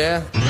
yeah?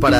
para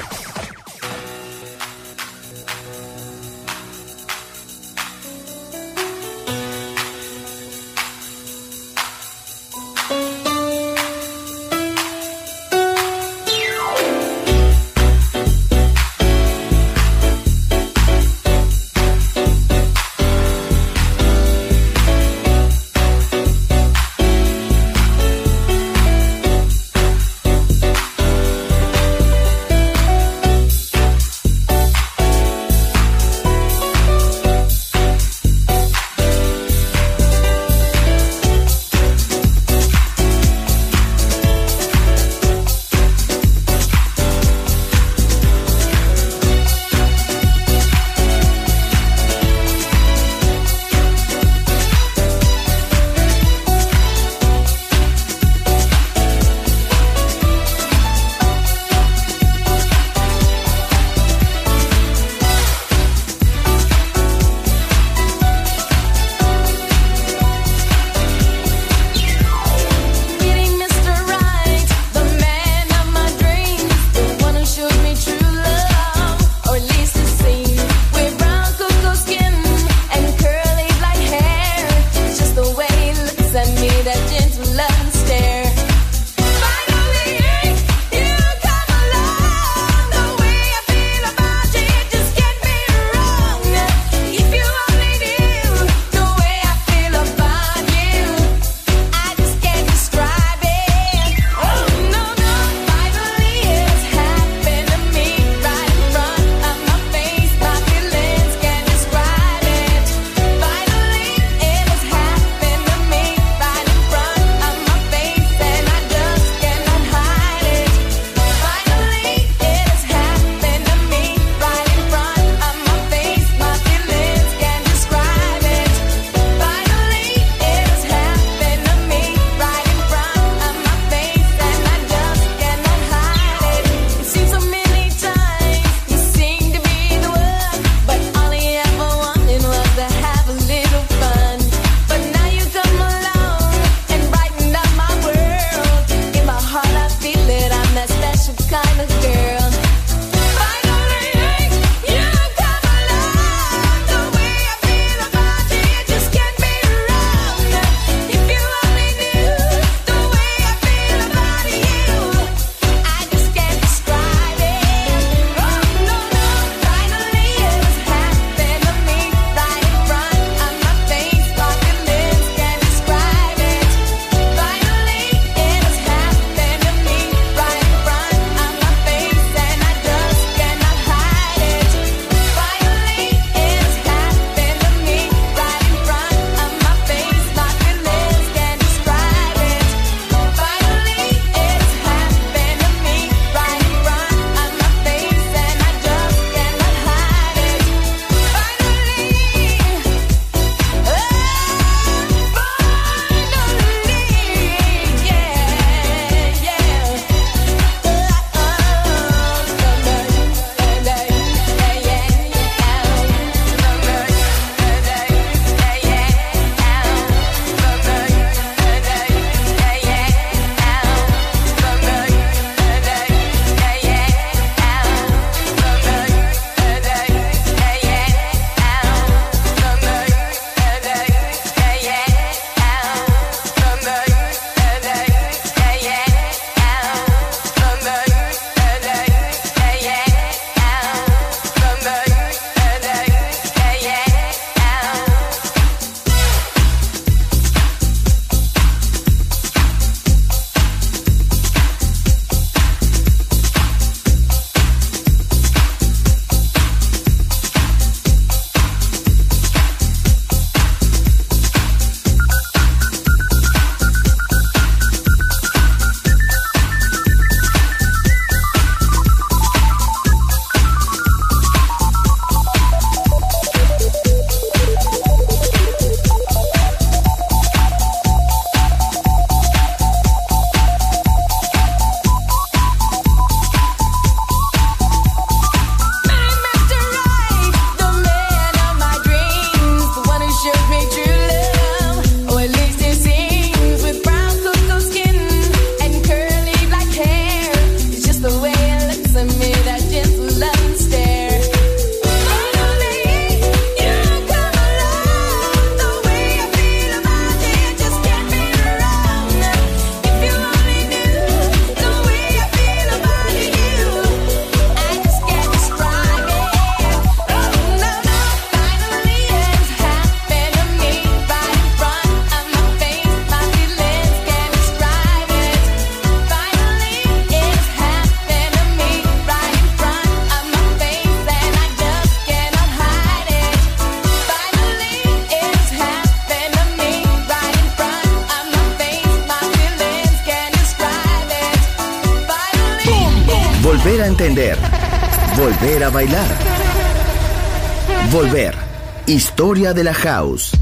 De la house.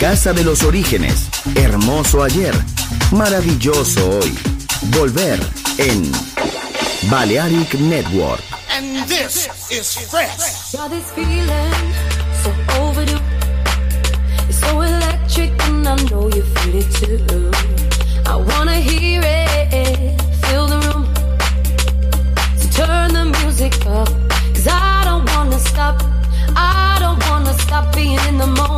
Casa de los orígenes. Hermoso ayer. Maravilloso hoy. Volver en Balearic Network. And this is fresh. Got this feeling so overdue. It's so electric, and I know you feel it too. I wanna hear it, fill the room. So turn the music up, cause I don't wanna stop. I don't wanna stop being in the moment.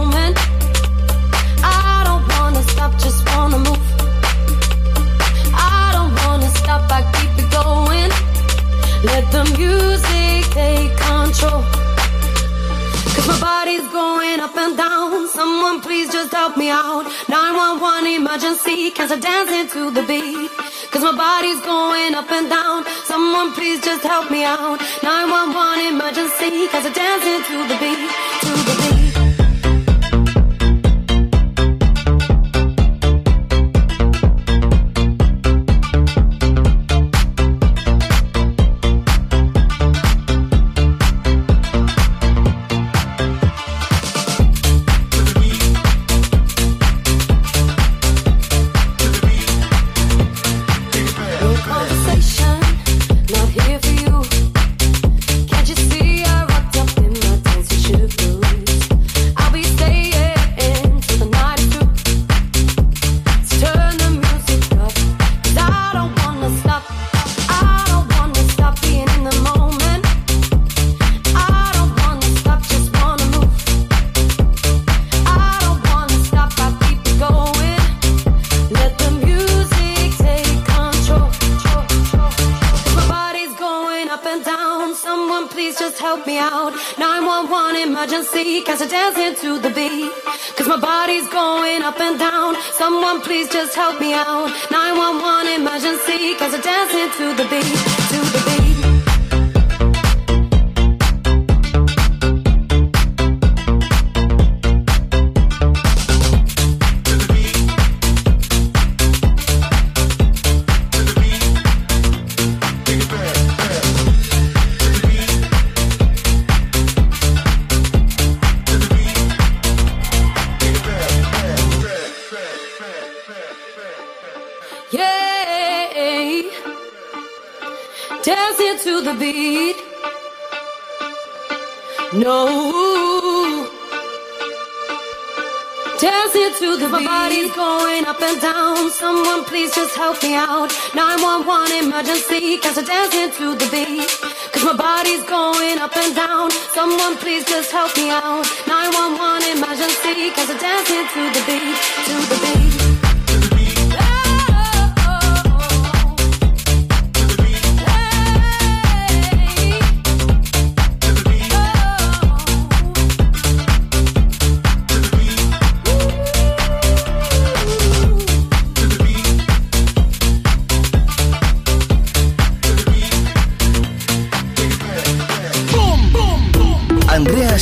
Move. I don't wanna stop, I keep it going. Let the music take control. Cause my body's going up and down. Someone please just help me out. 911 emergency, can cancer dancing to the beat. Cause my body's going up and down. Someone please just help me out. 911 emergency, cancer dancing to the beat, to the help me out. 911 emergency. Cause I'm dancing to the beat. Cause my body's going up and down. Someone please just help me out. 911 emergency. Cause I'm dancing to the beat. To the beat.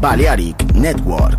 Balearic Network.